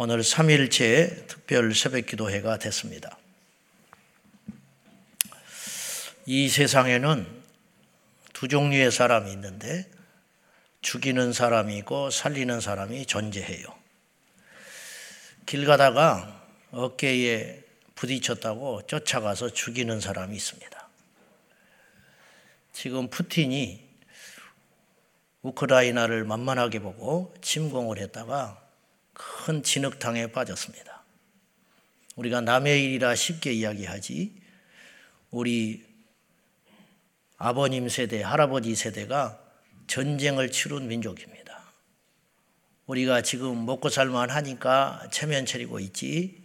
오늘 3일째 특별 새벽 기도회가 됐습니다. 이 세상에는 두 종류의 사람이 있는데 죽이는 사람이 있고 살리는 사람이 존재해요. 길 가다가 어깨에 부딪혔다고 쫓아가서 죽이는 사람이 있습니다. 지금 푸틴이 우크라이나를 만만하게 보고 침공을 했다가 큰 진흙탕에 빠졌습니다. 우리가 남의 일이라 쉽게 이야기하지 우리 아버님 세대, 할아버지 세대가 전쟁을 치룬 민족입니다. 우리가 지금 먹고 살만 하니까 체면 차리고 있지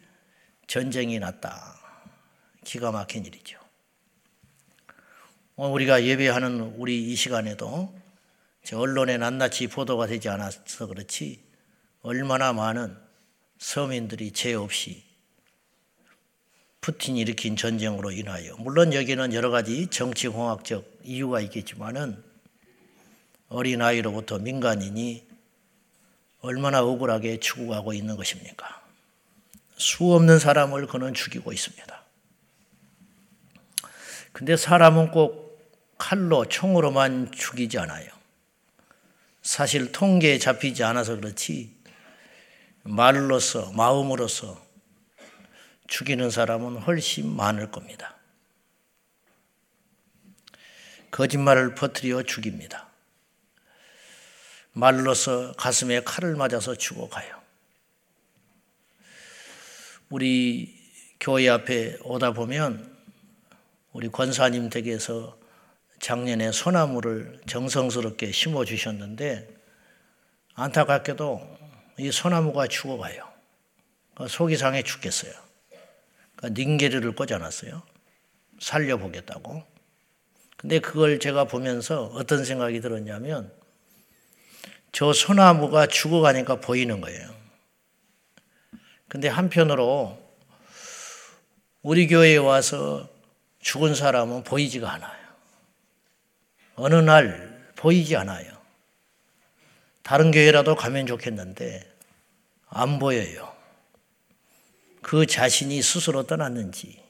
전쟁이 났다. 기가 막힌 일이죠. 우리가 예배하는 우리 이 시간에도 언론에 낱낱이 보도가 되지 않아서 그렇지 얼마나 많은 서민들이 죄 없이 푸틴이 일으킨 전쟁으로 인하여 물론 여기는 여러 가지 정치공학적 이유가 있겠지만은 어린 아이로부터 민간인이 얼마나 억울하게 죽어가고 있는 것입니까? 수 없는 사람을 그는 죽이고 있습니다. 근데 사람은 꼭 칼로 총으로만 죽이지 않아요. 사실 통계에 잡히지 않아서 그렇지 말로서 마음으로서 죽이는 사람은 훨씬 많을 겁니다. 거짓말을 퍼뜨려 죽입니다. 말로서 가슴에 칼을 맞아서 죽어가요. 우리 교회 앞에 오다 보면 우리 권사님 댁에서 작년에 소나무를 정성스럽게 심어 주셨는데 안타깝게도 이 소나무가 죽어가요. 그 속이 상해 죽겠어요. 그 닝게르를 꽂아놨어요. 살려보겠다고. 근데 그걸 제가 보면서 어떤 생각이 들었냐면 저 소나무가 죽어가니까 보이는 거예요. 근데 한편으로 우리 교회에 와서 죽은 사람은 보이지가 않아요. 어느 날 보이지 않아요. 다른 교회라도 가면 좋겠는데 안 보여요. 그 자신이 스스로 떠났는지,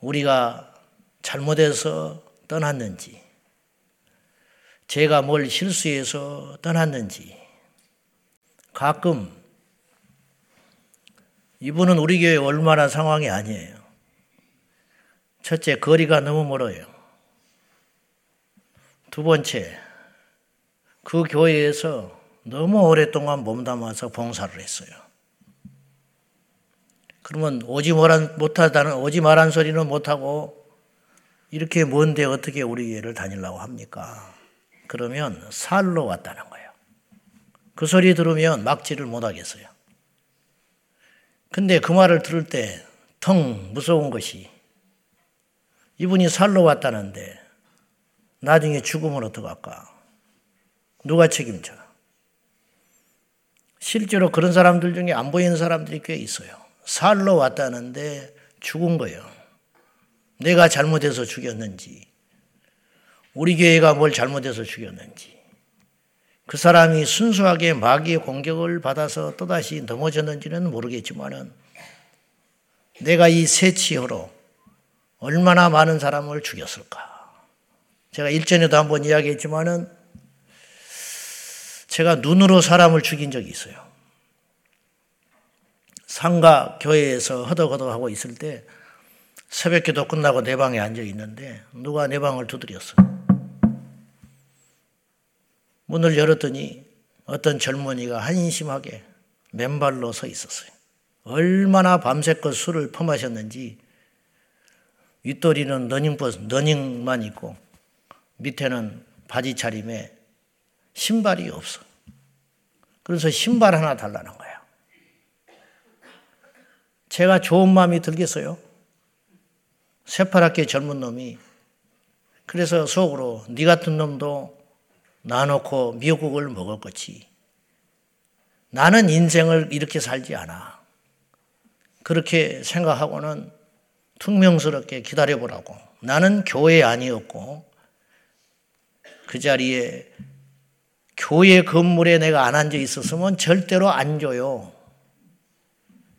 우리가 잘못해서 떠났는지, 제가 뭘 실수해서 떠났는지, 가끔 이분은 우리 교회 얼마나 상황이 아니에요. 첫째, 거리가 너무 멀어요. 두 번째, 그 교회에서 너무 오랫동안 몸담아서 봉사를 했어요. 그러면 오지 못하다는 오지 말한 소리는 못하고 이렇게 먼데 어떻게 우리 교회를 다니려고 합니까? 그러면 살로 왔다는 거예요. 그 소리 들으면 막지를 못하겠어요. 근데 그 말을 들을 때 텅 무서운 것이 이분이 살로 왔다는데 나중에 죽으면 어떡할까? 누가 책임져? 실제로 그런 사람들 중에 안 보이는 사람들이 꽤 있어요. 살로 왔다는데 죽은 거예요. 내가 잘못해서 죽였는지, 우리 교회가 뭘 잘못해서 죽였는지, 그 사람이 순수하게 마귀의 공격을 받아서 또다시 넘어졌는지는 모르겠지만은 내가 이 세치어로 얼마나 많은 사람을 죽였을까. 제가 일전에도 한번 이야기했지만은 제가 눈으로 사람을 죽인 적이 있어요. 상가 교회에서 허덕허덕 하고 있을 때 새벽 기도 끝나고 내 방에 앉아 있는데 누가 내 방을 두드렸어. 문을 열었더니 어떤 젊은이가 한심하게 맨발로 서 있었어요. 얼마나 밤새껏 술을 퍼마셨는지 윗도리는 러닝버스, 러닝만 있고 밑에는 바지 차림에 신발이 없어. 그래서 신발 하나 달라는 거야. 제가 좋은 마음이 들겠어요? 새파랗게 젊은 놈이 그래서 속으로 네 같은 놈도 놔놓고 미역국을 먹을 거지. 나는 인생을 이렇게 살지 않아. 그렇게 생각하고는 퉁명스럽게 기다려보라고. 나는 교회 아니었고 그 자리에 교회 건물에 내가 안 앉아 있었으면 절대로 안 줘요.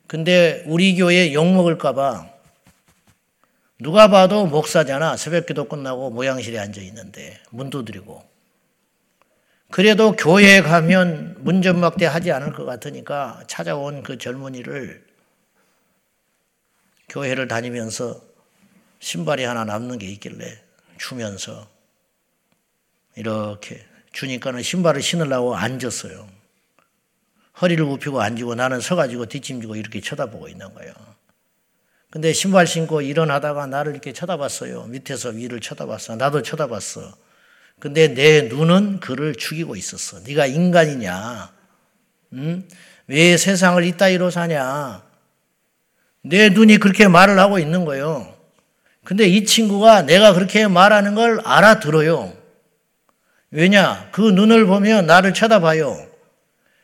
근데 우리 교회 욕먹을까봐 누가 봐도 목사잖아. 새벽 기도 끝나고 모양실에 앉아 있는데 문 두드리고. 그래도 교회에 가면 문전막대 하지 않을 것 같으니까 찾아온 그 젊은이를 교회를 다니면서 신발이 하나 남는 게 있길래 주면서 이렇게 주니까는 신발을 신으려고 앉았어요. 허리를 굽히고 앉고 나는 서가지고 뒷짐지고 이렇게 쳐다보고 있는 거예요. 근데 신발 신고 일어나다가 나를 이렇게 쳐다봤어요. 밑에서 위를 쳐다봤어. 나도 쳐다봤어. 근데 내 눈은 그를 죽이고 있었어. 네가 인간이냐? 응? 왜 세상을 이따위로 사냐? 내 눈이 그렇게 말을 하고 있는 거예요. 근데 이 친구가 내가 그렇게 말하는 걸 알아들어요. 왜냐? 그 눈을 보면 나를 쳐다봐요.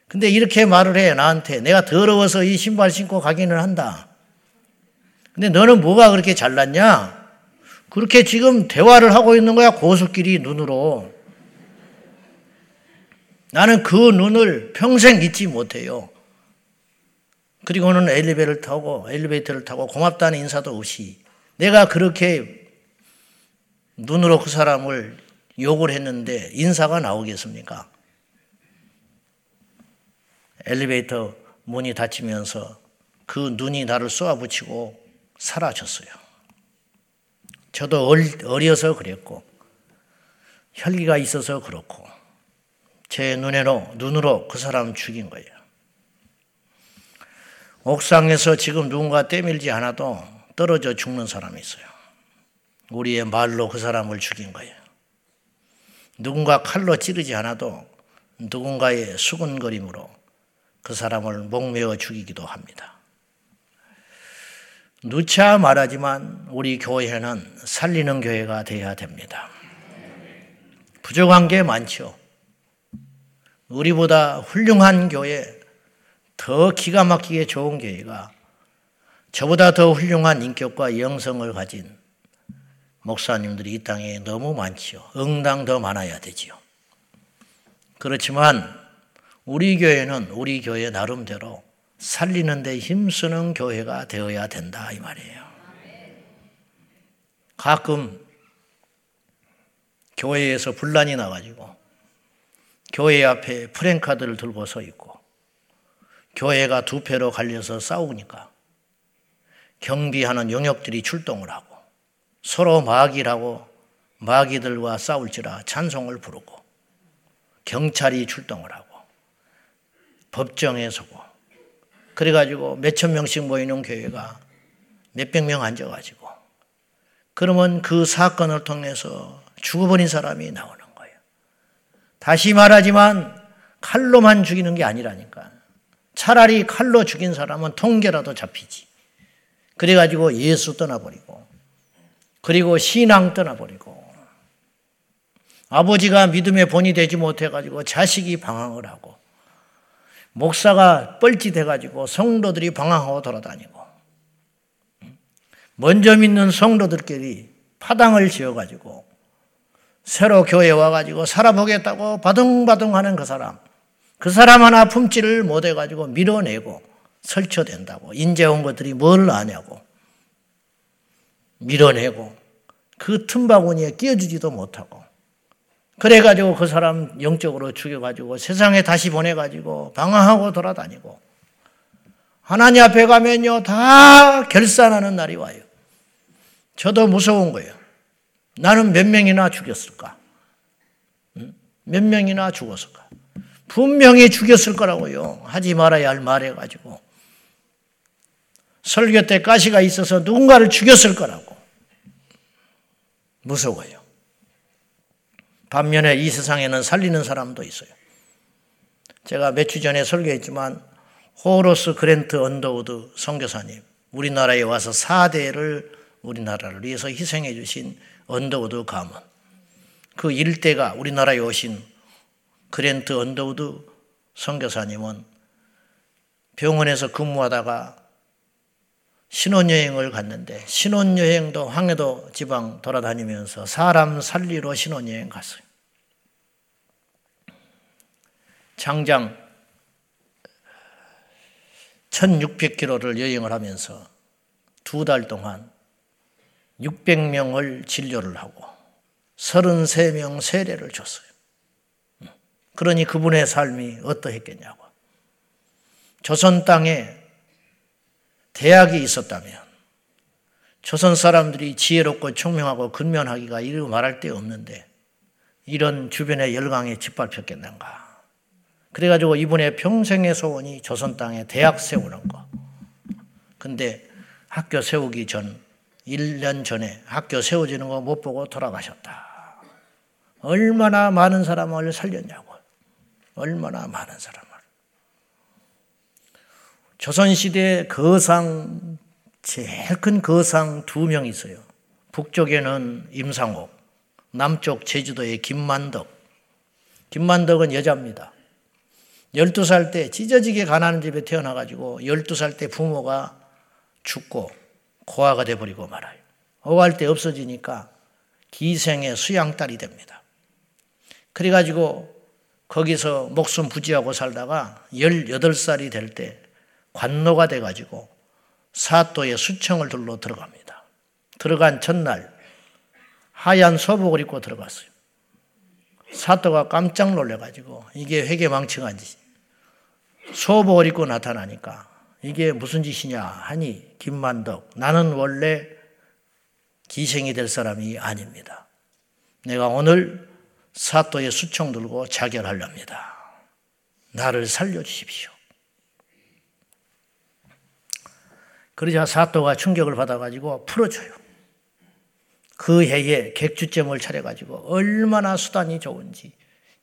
근데 이렇게 말을 해, 나한테. 내가 더러워서 이 신발 신고 가기는 한다. 근데 너는 뭐가 그렇게 잘났냐? 그렇게 지금 대화를 하고 있는 거야, 고수끼리 눈으로. 나는 그 눈을 평생 잊지 못해요. 그리고는 엘리베이터를 타고, 엘리베이터를 타고 고맙다는 인사도 없이 내가 그렇게 눈으로 그 사람을 욕을 했는데 인사가 나오겠습니까? 엘리베이터 문이 닫히면서 그 눈이 나를 쏘아붙이고 사라졌어요. 저도 어려서 그랬고, 혈기가 있어서 그렇고, 제 눈으로, 눈으로 그 사람 죽인 거예요. 옥상에서 지금 누군가 때밀지 않아도 떨어져 죽는 사람이 있어요. 우리의 말로 그 사람을 죽인 거예요. 누군가 칼로 찌르지 않아도 누군가의 수근거림으로 그 사람을 목매어 죽이기도 합니다. 누차 말하지만 우리 교회는 살리는 교회가 되어야 됩니다. 부족한 게 많죠. 우리보다 훌륭한 교회, 더 기가 막히게 좋은 교회가 저보다 더 훌륭한 인격과 영성을 가진 목사님들이 이 땅에 너무 많지요. 응당 더 많아야 되지요. 그렇지만 우리 교회는 우리 교회 나름대로 살리는 데 힘쓰는 교회가 되어야 된다 이 말이에요. 가끔 교회에서 분란이 나가지고 교회 앞에 프랭카드를 들고 서 있고 교회가 두 패로 갈려서 싸우니까 경비하는 용역들이 출동을 하고 서로 마귀라고 마귀들과 싸울지라 찬송을 부르고 경찰이 출동을 하고 법정에 서고 그래가지고 몇천 명씩 모이는 교회가 몇백 명 앉아가지고 그러면 그 사건을 통해서 죽어버린 사람이 나오는 거예요. 다시 말하지만 칼로만 죽이는 게 아니라니까. 차라리 칼로 죽인 사람은 통계라도 잡히지. 그래가지고 예수 떠나버리고, 그리고 신앙 떠나버리고, 아버지가 믿음의 본이 되지 못해가지고 자식이 방황을 하고, 목사가 뻘짓해가지고 성도들이 방황하고 돌아다니고, 먼저 믿는 성도들끼리 파당을 지어가지고, 새로 교회 와가지고 살아보겠다고 바둥바둥 하는 그 사람, 그 사람 하나 품질을 못해가지고 밀어내고 설쳐된다고. 인제 온 것들이 뭘 아냐고. 밀어내고 그 틈바구니에 끼어주지도 못하고 그래가지고 그 사람 영적으로 죽여가지고 세상에 다시 보내가지고 방황하고 돌아다니고 하나님 앞에 가면요 다 결산하는 날이 와요. 저도 무서운 거예요. 나는 몇 명이나 죽였을까? 몇 명이나 죽었을까? 분명히 죽였을 거라고요. 하지 말아야 할 말해가지고. 설교 때 가시가 있어서 누군가를 죽였을 거라고. 무서워요. 반면에 이 세상에는 살리는 사람도 있어요. 제가 몇 주 전에 설교했지만 호로스 그랜트 언더우드 선교사님 우리나라에 와서 4대를 우리나라를 위해서 희생해 주신 언더우드 가문 그 일대가 우리나라에 오신 그랜트 언더우드 선교사님은 병원에서 근무하다가 신혼여행을 갔는데 신혼여행도 황해도 지방 돌아다니면서 사람 살리러 신혼여행 갔어요. 장장 1600km를 여행을 하면서 두 달 동안 600명을 진료를 하고 33명 세례를 줬어요. 그러니 그분의 삶이 어떠했겠냐고. 조선 땅에 대학이 있었다면 조선 사람들이 지혜롭고 총명하고 근면하기가 이루 말할 데 없는데 이런 주변의 열강에 짓밟혔겠는가. 그래가지고 이분의 평생의 소원이 조선 땅에 대학 세우는 거. 근데 학교 세우기 전, 1년 전에 학교 세워지는 거 못 보고 돌아가셨다. 얼마나 많은 사람을 살렸냐고. 얼마나 많은 사람을. 조선시대 거상, 제일 큰 거상 두 명 있어요. 북쪽에는 임상옥, 남쪽 제주도의 김만덕. 김만덕은 여자입니다. 12살 때 찢어지게 가난한 집에 태어나가지고 12살 때 부모가 죽고 고아가 돼버리고 말아요. 어할 때 없어지니까 기생의 수양딸이 됩니다. 그래가지고 거기서 목숨 부지하고 살다가 18살이 될 때 관노가 돼가지고 사또의 수청을 둘러 들어갑니다. 들어간 첫날 하얀 소복을 입고 들어갔어요. 사또가 깜짝 놀래가지고 이게 회계망측한 짓이 소복을 입고 나타나니까 이게 무슨 짓이냐 하니 김만덕 나는 원래 기생이 될 사람이 아닙니다. 내가 오늘 사또의 수청 들고 자결하렵니다. 나를 살려주십시오. 그러자 사또가 충격을 받아가지고 풀어줘요. 그 해에 객주점을 차려가지고 얼마나 수단이 좋은지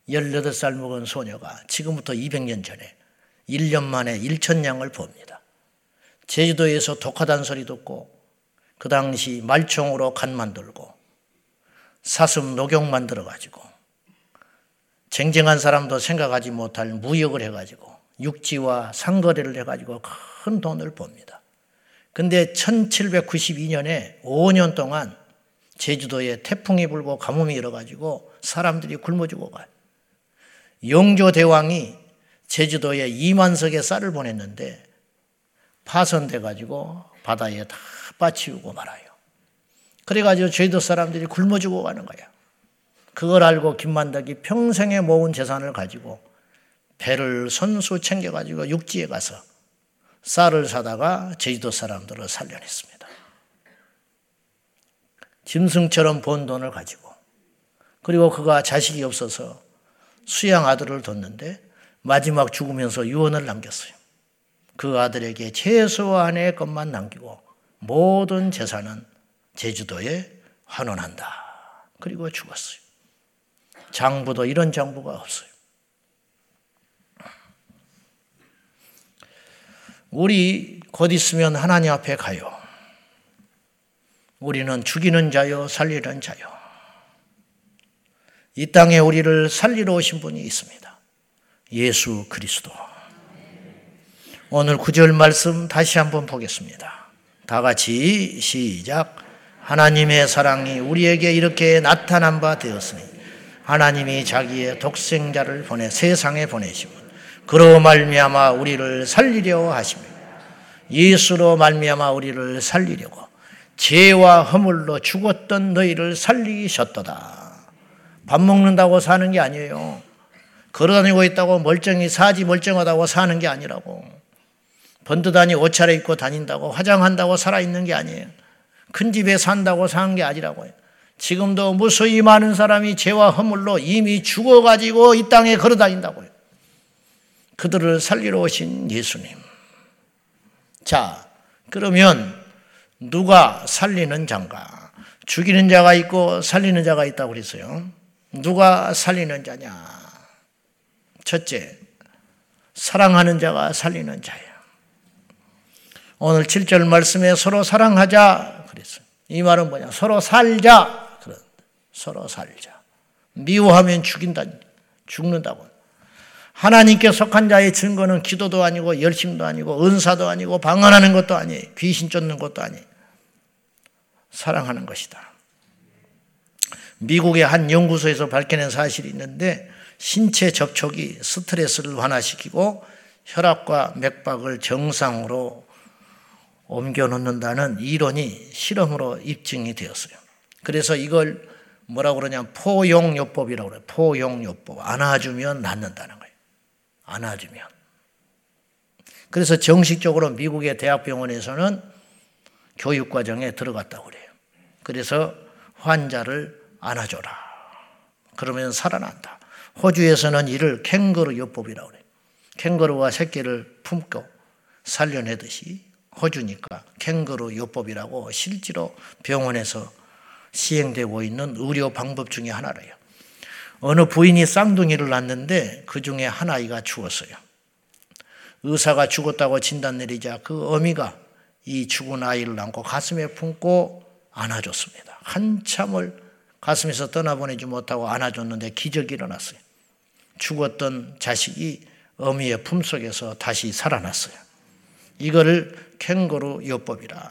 18살 먹은 소녀가 지금부터 200년 전에 1년 만에 1천냥을 봅니다. 제주도에서 독하단 소리 듣고 그 당시 말총으로 간 만들고 사슴 녹용 만들어가지고 쟁쟁한 사람도 생각하지 못할 무역을 해가지고 육지와 상거래를 해가지고 큰 돈을 봅니다. 근데 1792년에 5년 동안 제주도에 태풍이 불고 가뭄이 일어가지고 사람들이 굶어 죽어 가요. 영조 대왕이 제주도에 2만 석의 쌀을 보냈는데 파손돼 가지고 바다에 다 빠치우고 말아요. 그래 가지고 제주도 사람들이 굶어 죽어 가는 거야. 그걸 알고 김만덕이 평생에 모은 재산을 가지고 배를 선수 챙겨 가지고 육지에 가서 쌀을 사다가 제주도 사람들을 살려냈습니다. 짐승처럼 번 돈을 가지고 그리고 그가 자식이 없어서 수양 아들을 뒀는데 마지막 죽으면서 유언을 남겼어요. 그 아들에게 최소한의 것만 남기고 모든 재산은 제주도에 환원한다. 그리고 죽었어요. 장부도 이런 장부가 없어요. 우리 곧 있으면 하나님 앞에 가요. 우리는 죽이는 자요, 살리는 자요. 이 땅에 우리를 살리러 오신 분이 있습니다. 예수 그리스도. 오늘 구절 말씀 다시 한번 보겠습니다. 다 같이 시작. 하나님의 사랑이 우리에게 이렇게 나타난 바 되었으니 하나님이 자기의 독생자를 보내 세상에 보내시면 그로 말미암아 우리를 살리려 하십니다. 예수로 말미암아 우리를 살리려고 죄와 허물로 죽었던 너희를 살리셨도다. 밥 먹는다고 사는 게 아니에요. 걸어다니고 있다고 멀쩡히 사지 멀쩡하다고 사는 게 아니라고. 번듯하니 옷차려 입고 다닌다고 화장한다고 살아있는 게 아니에요. 큰 집에 산다고 사는 게 아니라고요. 지금도 무수히 많은 사람이 죄와 허물로 이미 죽어가지고 이 땅에 걸어다닌다고요. 그들을 살리러 오신 예수님. 자, 그러면 누가 살리는 자인가? 죽이는 자가 있고 살리는 자가 있다고 그랬어요. 누가 살리는 자냐? 첫째, 사랑하는 자가 살리는 자예요. 오늘 7절 말씀에 서로 사랑하자 그랬어요. 이 말은 뭐냐? 서로 살자. 그런 서로 살자. 미워하면 죽인다. 죽는다고. 하나님께 속한 자의 증거는 기도도 아니고 열심도 아니고 은사도 아니고 방언하는 것도 아니에요. 귀신 쫓는 것도 아니에요. 사랑하는 것이다. 미국의 한 연구소에서 밝혀낸 사실이 있는데 신체 접촉이 스트레스를 완화시키고 혈압과 맥박을 정상으로 옮겨 놓는다는 이론이 실험으로 입증이 되었어요. 그래서 이걸 뭐라고 그러냐면 포용요법이라고 그래요. 포용요법. 안아주면 낫는다는 거예요. 안아주면. 그래서 정식적으로 미국의 대학병원에서는 교육과정에 들어갔다고 그래요. 그래서 환자를 안아줘라. 그러면 살아난다. 호주에서는 이를 캥거루 요법이라고 그래요. 캥거루와 새끼를 품고 살려내듯이 호주니까 캥거루 요법이라고 실제로 병원에서 시행되고 있는 의료 방법 중에 하나래요. 어느 부인이 쌍둥이를 낳는데 그 중에 한 아이가 죽었어요. 의사가 죽었다고 진단 내리자 그 어미가 이 죽은 아이를 안고 가슴에 품고 안아줬습니다. 한참을 가슴에서 떠나보내지 못하고 안아줬는데 기적이 일어났어요. 죽었던 자식이 어미의 품속에서 다시 살아났어요. 이거를 캥거루 요법이라.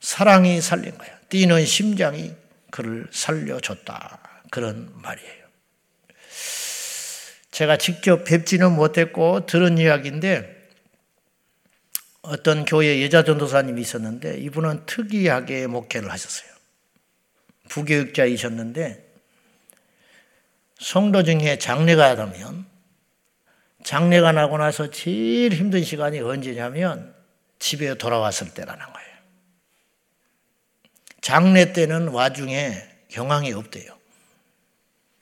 사랑이 살린 거야. 뛰는 심장이 그를 살려줬다. 그런 말이에요. 제가 직접 뵙지는 못했고 들은 이야기인데 어떤 교회 여자 전도사님이 있었는데 이분은 특이하게 목회를 하셨어요. 부교육자이셨는데 성도 중에 장례가 하다면 장례가 나고 나서 제일 힘든 시간이 언제냐면 집에 돌아왔을 때라는 거예요. 장례 때는 와중에 경황이 없대요.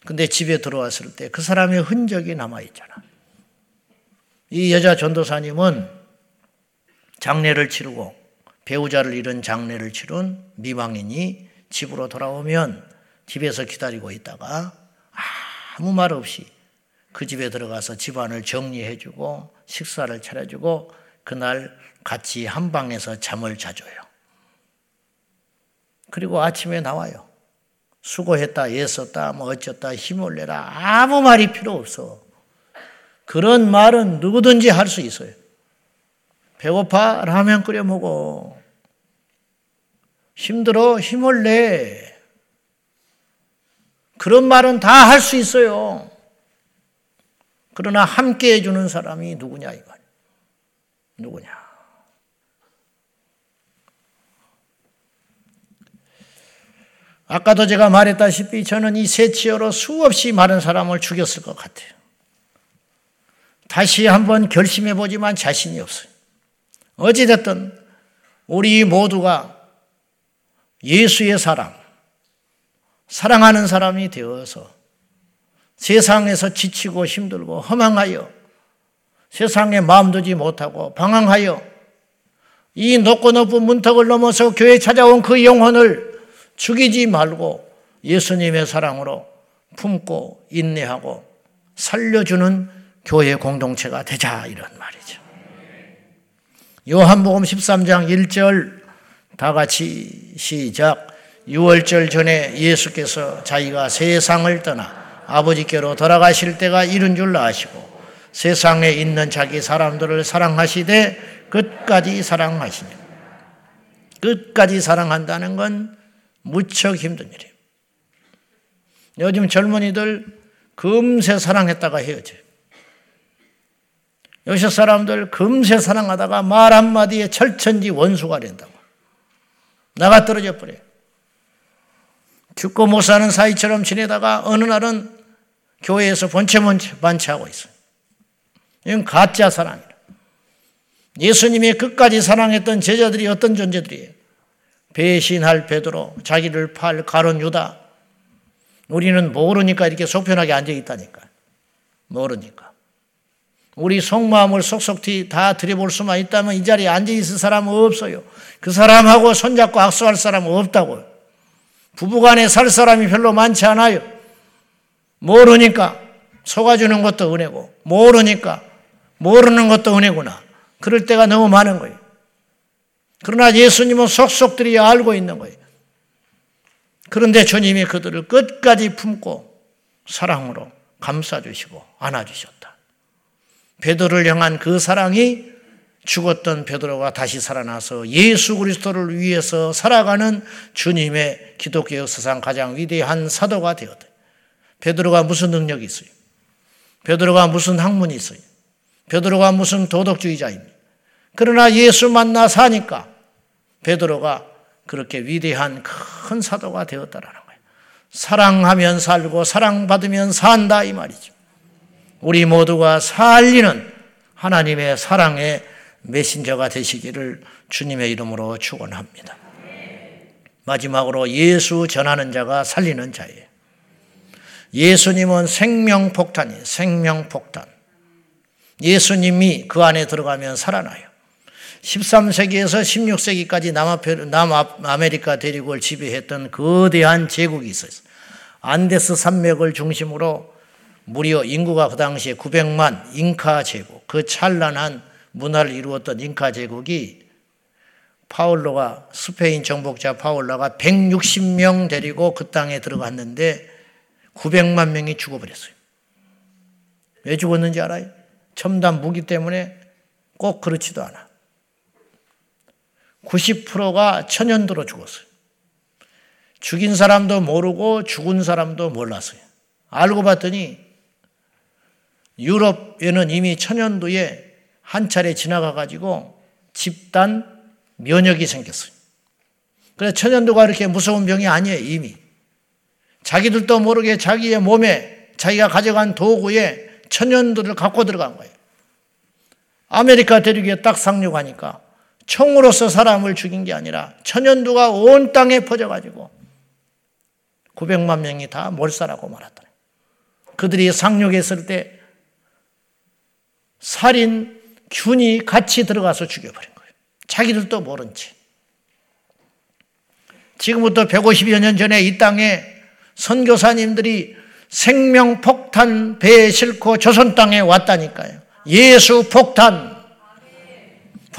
근데 집에 들어왔을 때 그 사람의 흔적이 남아있잖아. 이 여자 전도사님은 장례를 치르고 배우자를 잃은 장례를 치른 미망인이 집으로 돌아오면 집에서 기다리고 있다가 아무 말 없이 그 집에 들어가서 집안을 정리해주고 식사를 차려주고 그날 같이 한 방에서 잠을 자줘요. 그리고 아침에 나와요. 수고했다, 애썼다, 뭐 어쩌다, 힘을 내라. 아무 말이 필요 없어. 그런 말은 누구든지 할 수 있어요. 배고파? 라면 끓여 먹어. 힘들어? 힘을 내. 그런 말은 다 할 수 있어요. 그러나 함께 해주는 사람이 누구냐, 이거. 누구냐. 아까도 제가 말했다시피 저는 이 세치어로 수없이 많은 사람을 죽였을 것 같아요. 다시 한번 결심해 보지만 자신이 없어요. 어찌됐든 우리 모두가 예수의 사랑, 사랑하는 사람이 되어서 세상에서 지치고 힘들고 허망하여 세상에 마음 두지 못하고 방황하여 이 높고 높은 문턱을 넘어서 교회 찾아온 그 영혼을 죽이지 말고 예수님의 사랑으로 품고 인내하고 살려주는 교회 공동체가 되자 이런 말이죠. 요한복음 13장 1절 다 같이 시작 6월절 전에 예수께서 자기가 세상을 떠나 아버지께로 돌아가실 때가 이른 줄 아시고 세상에 있는 자기 사람들을 사랑하시되 끝까지 사랑하시니 끝까지 사랑한다는 건 무척 힘든 일이에요. 요즘 젊은이들 금세 사랑했다가 헤어져요. 요새 사람들 금세 사랑하다가 말 한마디에 철천지 원수가 된다고. 나가 떨어져 버려요. 죽고 못 사는 사이처럼 지내다가 어느 날은 교회에서 본체 반체하고 있어요. 이건 가짜 사랑이라. 예수님이 끝까지 사랑했던 제자들이 어떤 존재들이에요? 배신할 베드로, 자기를 팔 가론 유다. 우리는 모르니까 이렇게 속편하게 앉아 있다니까. 모르니까. 우리 속마음을 속속히 다 들여볼 수만 있다면 이 자리에 앉아 있을 사람은 없어요. 그 사람하고 손잡고 악수할 사람은 없다고요. 부부간에 살 사람이 별로 많지 않아요. 모르니까 속아주는 것도 은혜고, 모르니까 모르는 것도 은혜구나. 그럴 때가 너무 많은 거예요. 그러나 예수님은 속속들이 알고 있는 거예요. 그런데 주님이 그들을 끝까지 품고 사랑으로 감싸주시고 안아주셨다. 베드로를 향한 그 사랑이 죽었던 베드로가 다시 살아나서 예수 그리스도를 위해서 살아가는 주님의 기독교 역사상 가장 위대한 사도가 되었다. 베드로가 무슨 능력이 있어요? 베드로가 무슨 학문이 있어요? 베드로가 무슨 도덕주의자입니다. 그러나 예수 만나 사니까 베드로가 그렇게 위대한 큰 사도가 되었다라는 거예요. 사랑하면 살고 사랑받으면 산다 이 말이죠. 우리 모두가 살리는 하나님의 사랑의 메신저가 되시기를 주님의 이름으로 축원합니다. 마지막으로 예수 전하는 자가 살리는 자예요. 예수님은 생명폭탄이 생명폭탄. 예수님이 그 안에 들어가면 살아나요. 13세기에서 16세기까지 남아메리카 대륙을 지배했던 거대한 제국이 있었어요. 안데스 산맥을 중심으로 무려 인구가 그 당시에 900만 잉카 제국, 그 찬란한 문화를 이루었던 잉카 제국이 파울로가 스페인 정복자 파울로가 160명 데리고 그 땅에 들어갔는데 900만 명이 죽어버렸어요. 왜 죽었는지 알아요? 첨단 무기 때문에 꼭 그렇지도 않아. 90%가 천연도로 죽었어요. 죽인 사람도 모르고 죽은 사람도 몰랐어요. 알고 봤더니 유럽에는 이미 천연도에 한 차례 지나가 가지고 집단 면역이 생겼어요. 그래서 천연두가 이렇게 무서운 병이 아니에요, 이미. 자기들도 모르게 자기의 몸에 자기가 가져간 도구에 천연두를 갖고 들어간 거예요. 아메리카 대륙에 딱 상륙하니까 총으로서 사람을 죽인 게 아니라 천연두가 온 땅에 퍼져가지고 900만 명이 다 몰살하고 말았다. 그들이 상륙했을 때 살인 균이 같이 들어가서 죽여버린 거예요. 자기들도 모른 채. 지금부터 150여 년 전에 이 땅에 선교사님들이 생명 폭탄 배에 싣고 조선 땅에 왔다니까요. 예수 폭탄.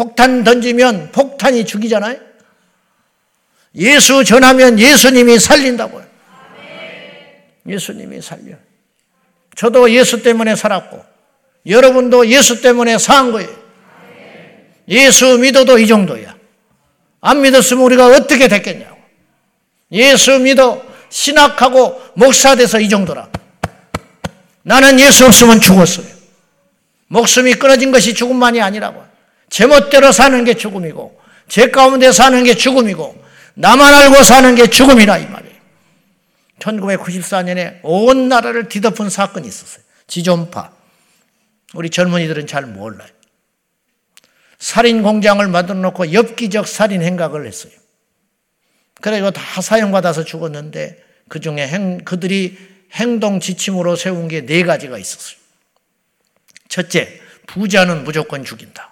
폭탄 던지면 폭탄이 죽이잖아요. 예수 전하면 예수님이 살린다고요. 예수님이 살려. 저도 예수 때문에 살았고, 여러분도 예수 때문에 산 거예요. 예수 믿어도 이 정도야. 안 믿었으면 우리가 어떻게 됐겠냐고. 예수 믿어 신학하고 목사 돼서 이 정도라. 나는 예수 없으면 죽었어요. 목숨이 끊어진 것이 죽음만이 아니라고. 제 멋대로 사는 게 죽음이고 제 가운데 사는 게 죽음이고 나만 알고 사는 게 죽음이라 이 말이에요. 1994년에 온 나라를 뒤덮은 사건이 있었어요. 지존파. 우리 젊은이들은 잘 몰라요. 살인 공장을 만들어 놓고 엽기적 살인 행각을 했어요. 그래서 다 사형받아서 죽었는데 그 중에 행, 그들이 행동 지침으로 세운 게 네 가지가 있었어요. 첫째, 부자는 무조건 죽인다.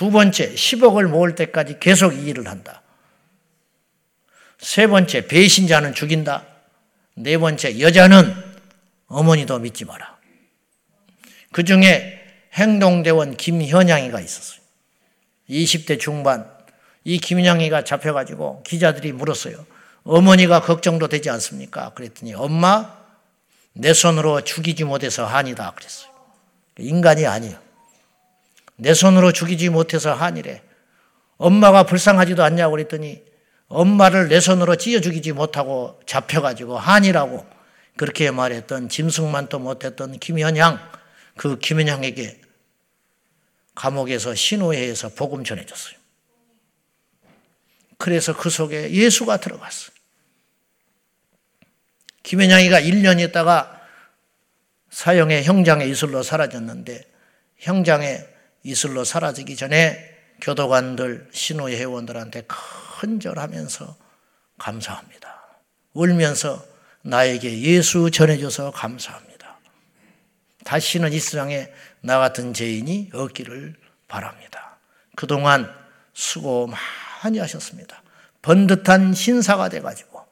두 번째, 10억을 모을 때까지 계속 이 일을 한다. 세 번째, 배신자는 죽인다. 네 번째, 여자는 어머니도 믿지 마라. 그 중에 행동대원 김현양이가 있었어요. 20대 중반, 이 김현양이가 잡혀가지고 기자들이 물었어요. 어머니가 걱정도 되지 않습니까? 그랬더니 엄마, 내 손으로 죽이지 못해서 한이다. 그랬어요. 인간이 아니에요. 내 손으로 죽이지 못해서 한이래. 엄마가 불쌍하지도 않냐고 그랬더니 엄마를 내 손으로 찢어 죽이지 못하고 잡혀가지고 한이라고 그렇게 말했던 짐승만도 못했던 김현향 그 김현향에게 감옥에서 신호회에서 복음 전해줬어요. 그래서 그 속에 예수가 들어갔어요. 김현향이가 1년 있다가 사형의 형장의 이슬로 사라졌는데 형장의 이슬로 사라지기 전에 교도관들, 신호의 회원들한테 큰절하면서 감사합니다. 울면서 나에게 예수 전해줘서 감사합니다. 다시는 이 세상에 나 같은 죄인이 없기를 바랍니다. 그동안 수고 많이 하셨습니다. 번듯한 신사가 돼가지고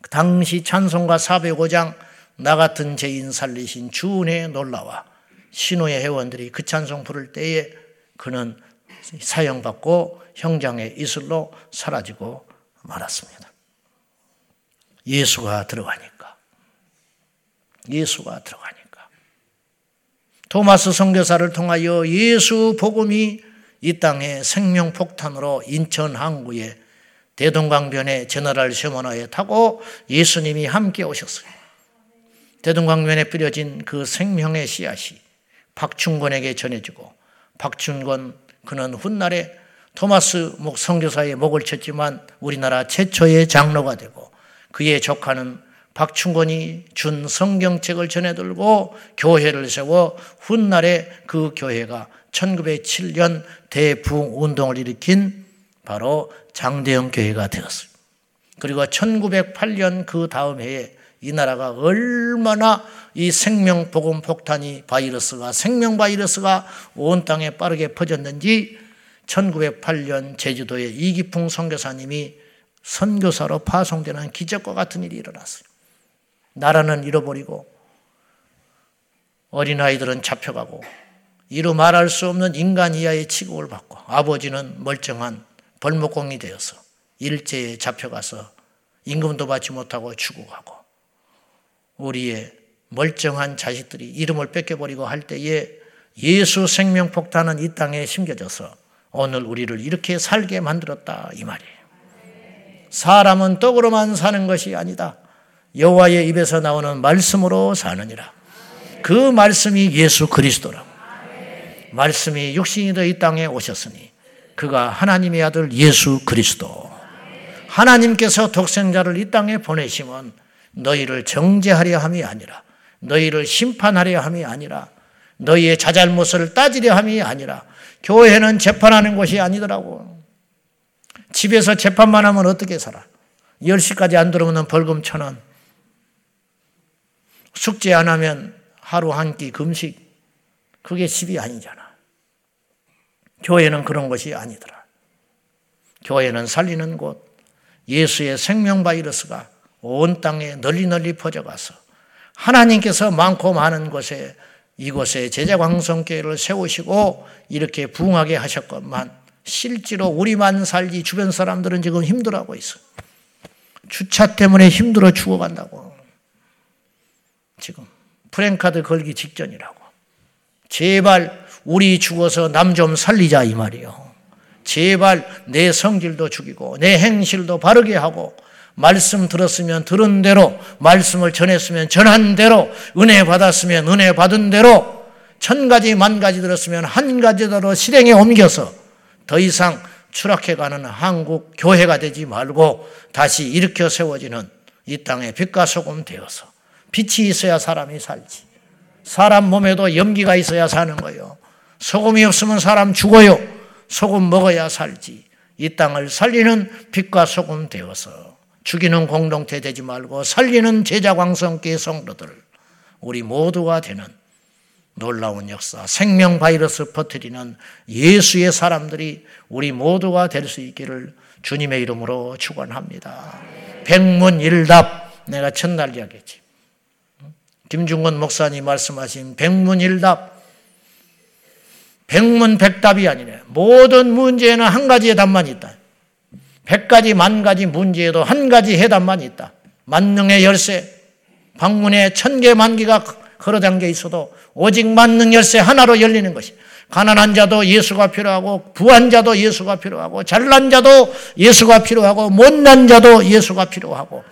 그 당시 찬송가 405장 나 같은 죄인 살리신 주은혜 놀라와 신호의 회원들이 그 찬송 부를 때에 그는 사형받고 형장의 이슬로 사라지고 말았습니다. 예수가 들어가니까. 예수가 들어가니까. 토마스 선교사를 통하여 예수 복음이 이 땅에 생명 폭탄으로 인천 항구에 대동강변에 제너럴 셔머너에 타고 예수님이 함께 오셨어요. 대동강변에 뿌려진 그 생명의 씨앗이 박충권에게 전해지고 박충권 그는 훗날에 토마스 목 성교사의 목을 쳤지만 우리나라 최초의 장로가 되고 그의 조카는 박충권이 준 성경책을 전해들고 교회를 세워 훗날에 그 교회가 1907년 대부흥 운동을 일으킨 바로 장대영 교회가 되었습니다. 그리고 1908년 그 다음 해에 이 나라가 얼마나 이 생명 복음 폭탄이 바이러스가 생명 바이러스가 온 땅에 빠르게 퍼졌는지 1908년 제주도에 이기풍 선교사님이 선교사로 파송되는 기적과 같은 일이 일어났어요. 나라는 잃어버리고 어린아이들은 잡혀가고 이루 말할 수 없는 인간 이하의 취급을 받고 아버지는 멀쩡한 벌목공이 되어서 일제에 잡혀가서 임금도 받지 못하고 죽어가고 우리의 멀쩡한 자식들이 이름을 뺏겨버리고 할 때에 예수 생명 폭탄은 이 땅에 심겨져서 오늘 우리를 이렇게 살게 만들었다 이 말이에요. 사람은 떡으로만 사는 것이 아니다. 여호와의 입에서 나오는 말씀으로 사느니라. 그 말씀이 예수 그리스도라고. 말씀이 육신이 되어 이 땅에 오셨으니 그가 하나님의 아들 예수 그리스도. 하나님께서 독생자를 이 땅에 보내시면 너희를 정죄하려 함이 아니라 너희를 심판하려 함이 아니라 너희의 자잘못을 따지려 함이 아니라 교회는 재판하는 곳이 아니더라고. 집에서 재판만 하면 어떻게 살아? 10시까지 안 들어오면 벌금 천 원. 숙제 안 하면 하루 한 끼 금식. 그게 집이 아니잖아. 교회는 그런 것이 아니더라. 교회는 살리는 곳, 예수의 생명 바이러스가 온 땅에 널리 널리 퍼져가서 하나님께서 많고 많은 곳에 이곳에 제자광성교회를 세우시고 이렇게 부흥하게 하셨건만 실제로 우리만 살지 주변 사람들은 지금 힘들어하고 있어. 주차 때문에 힘들어 죽어간다고. 지금 프랭카드 걸기 직전이라고. 제발 우리 죽어서 남 좀 살리자 이 말이요. 제발 내 성질도 죽이고 내 행실도 바르게 하고 말씀 들었으면 들은 대로 말씀을 전했으면 전한 대로 은혜 받았으면 은혜 받은 대로 천 가지 만 가지 들었으면 한 가지대로 실행에 옮겨서 더 이상 추락해가는 한국 교회가 되지 말고 다시 일으켜 세워지는 이 땅에 빛과 소금 되어서 빛이 있어야 사람이 살지. 사람 몸에도 염기가 있어야 사는 거예요. 소금이 없으면 사람 죽어요. 소금 먹어야 살지. 이 땅을 살리는 빛과 소금 되어서 죽이는 공동체 되지 말고 살리는 제자광성계 성도들 우리 모두가 되는 놀라운 역사 생명 바이러스 퍼뜨리는 예수의 사람들이 우리 모두가 될 수 있기를 주님의 이름으로 축원합니다. 백문일답 내가 첫날 이야기했지. 김중건 목사님 말씀하신 백문일답 백문백답이 아니네. 모든 문제에는 한 가지의 답만 있다. 백 가지, 만 가지 문제에도 한 가지 해답만 있다. 만능의 열쇠, 방문에 천 개, 만 개가 걸어담겨 있어도 오직 만능 열쇠 하나로 열리는 것이. 가난한 자도 예수가 필요하고, 부한 자도 예수가 필요하고, 잘난 자도 예수가 필요하고, 못난 자도 예수가 필요하고,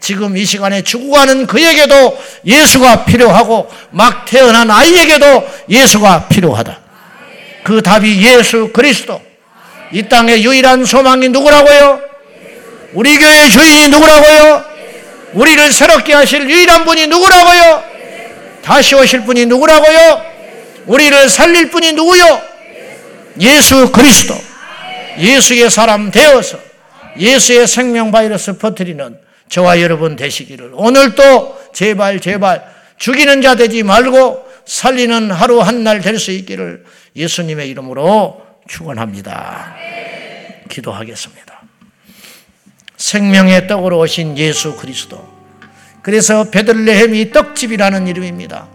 지금 이 시간에 죽어가는 그에게도 예수가 필요하고, 막 태어난 아이에게도 예수가 필요하다. 그 답이 예수 그리스도. 이 땅의 유일한 소망이 누구라고요? 우리 교회 주인이 누구라고요? 우리를 새롭게 하실 유일한 분이 누구라고요? 다시 오실 분이 누구라고요? 우리를 살릴 분이 누구요? 예수 그리스도. 예수의 사람 되어서 예수의 생명 바이러스 퍼뜨리는 저와 여러분 되시기를 오늘도 제발 제발 죽이는 자 되지 말고 살리는 하루 한 날 될 수 있기를 예수님의 이름으로 축원합니다. 기도하겠습니다. 생명의 떡으로 오신 예수 그리스도. 그래서 베들레헴이 떡집이라는 이름입니다.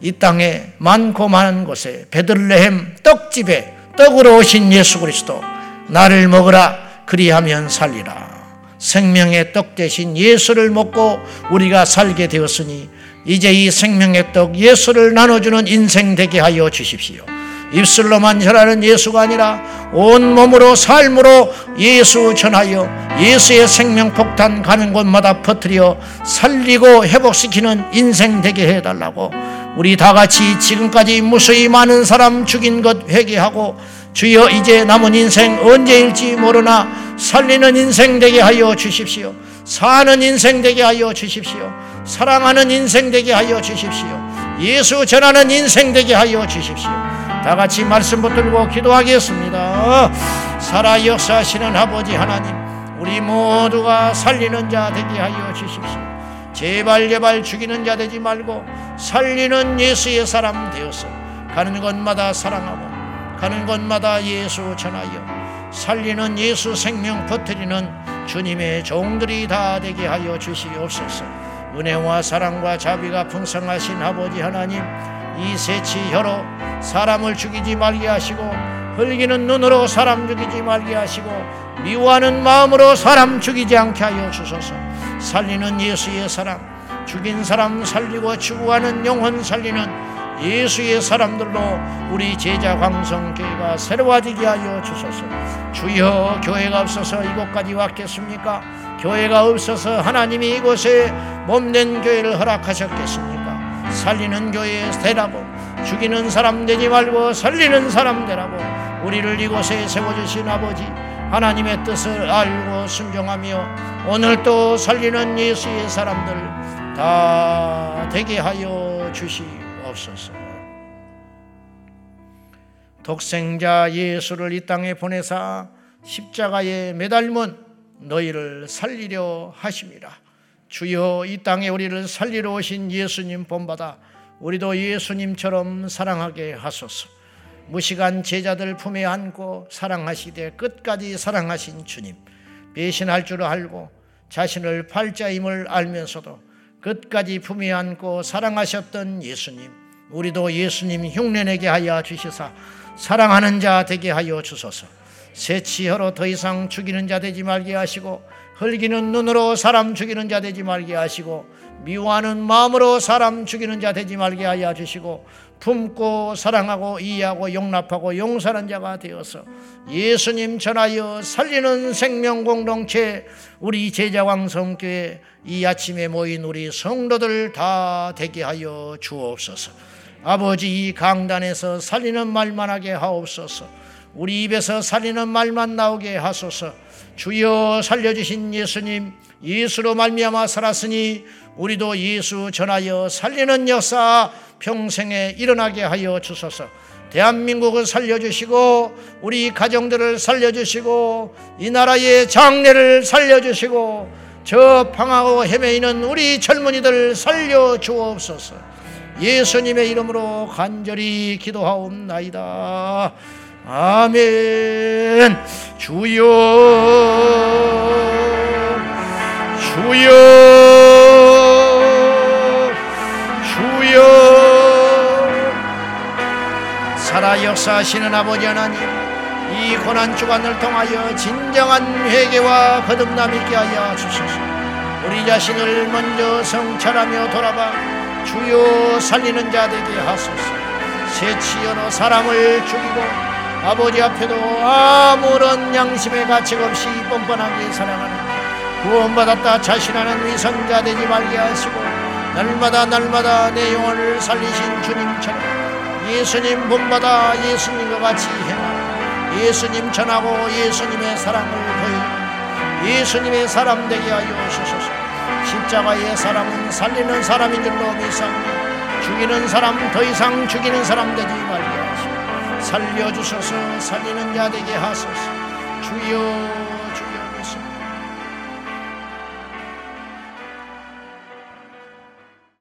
이 땅에 많고 많은 곳에 베들레헴 떡집에 떡으로 오신 예수 그리스도. 나를 먹으라 그리하면 살리라. 생명의 떡 대신 예수를 먹고 우리가 살게 되었으니 이제 이 생명의 떡 예수를 나눠주는 인생 되게 하여 주십시오. 입술로만 전하는 예수가 아니라 온 몸으로 삶으로 예수 전하여 예수의 생명 폭탄 가는 곳마다 퍼뜨려 살리고 회복시키는 인생 되게 해달라고 우리 다 같이 지금까지 무수히 많은 사람 죽인 것 회개하고 주여 이제 남은 인생 언제일지 모르나 살리는 인생 되게 하여 주십시오. 사는 인생 되게 하여 주십시오. 사랑하는 인생 되게 하여 주십시오. 예수 전하는 인생 되게 하여 주십시오. 다 같이 말씀 붙들고 기도하겠습니다. 살아 역사하시는 아버지 하나님, 우리 모두가 살리는 자 되게 하여 주십시오. 제발 제발 죽이는 자 되지 말고 살리는 예수의 사람 되어서 가는 곳마다 사랑하고 가는 곳마다 예수 전하여 살리는 예수 생명 퍼뜨리는 주님의 종들이 다 되게 하여 주시옵소서. 은혜와 사랑과 자비가 풍성하신 아버지 하나님 이 세치 혀로 사람을 죽이지 말게 하시고 흘기는 눈으로 사람 죽이지 말게 하시고 미워하는 마음으로 사람 죽이지 않게 하여 주소서. 살리는 예수의 사람, 죽인 사람 살리고 추구하는 영혼 살리는 예수의 사람들로 우리 제자 광성교회가 새로워지게 하여 주소서. 주여 교회가 없어서 이곳까지 왔겠습니까? 교회가 없어서 하나님이 이곳에 몸된 교회를 허락하셨겠습니까? 살리는 교회에 되라고 죽이는 사람 되지 말고 살리는 사람 되라고 우리를 이곳에 세워주신 아버지 하나님의 뜻을 알고 순종하며 오늘 또 살리는 예수의 사람들 다 되게 하여 주시옵소서. 독생자 예수를 이 땅에 보내사 십자가에 매달문 너희를 살리려 하심이라. 주여 이 땅에 우리를 살리러 오신 예수님 본받아 우리도 예수님처럼 사랑하게 하소서. 무시간 제자들 품에 안고 사랑하시되 끝까지 사랑하신 주님 배신할 줄 알고 자신을 팔자임을 알면서도 끝까지 품에 안고 사랑하셨던 예수님 우리도 예수님 흉내내게 하여 주시사 사랑하는 자 되게 하여 주소서 새 치혀로 더 이상 죽이는 자 되지 말게 하시고 흘기는 눈으로 사람 죽이는 자 되지 말게 하시고 미워하는 마음으로 사람 죽이는 자 되지 말게 하여 주시고 품고 사랑하고 이해하고 용납하고 용서하는 자가 되어서 예수님 전하여 살리는 생명 공동체 우리 제자왕 성교회 이 아침에 모인 우리 성도들 다 되게 하여 주옵소서. 아버지 이 강단에서 살리는 말만 하게 하옵소서. 우리 입에서 살리는 말만 나오게 하소서. 주여 살려주신 예수님 예수로 말미암아 살았으니 우리도 예수 전하여 살리는 역사 평생에 일어나게 하여 주소서. 대한민국을 살려주시고 우리 가정들을 살려주시고 이 나라의 장래를 살려주시고 저 방황하고 헤매이는 우리 젊은이들 살려주옵소서. 예수님의 이름으로 간절히 기도하옵나이다. 아멘. 주여, 주여. 살아 역사하시는 아버지 하나님 이 고난 주간을 통하여 진정한 회개와 거듭남 있게 하여 주소서 우리 자신을 먼저 성찰하며 돌아봐 주요 살리는 자 되게 하소서 새치여로 사람을 죽이고 아버지 앞에도 아무런 양심의 가책 없이 뻔뻔하게 살아가는 구원받았다 자신하는 위선자 되지 말게 하시고 날마다 날마다 내 영혼을 살리신 주님처럼 예수님 본받아 예수님과 같이 행하고 예수님 전하고 예수님의 사랑을 보이고 예수님의 사람 되게 하여 주소서. 십자가의 사람은 살리는 사람인 줄로 믿사오니 죽이는 사람 더 이상 죽이는 사람 되지 하시고 살려주소서 살리는 자 되게 하소서. 주여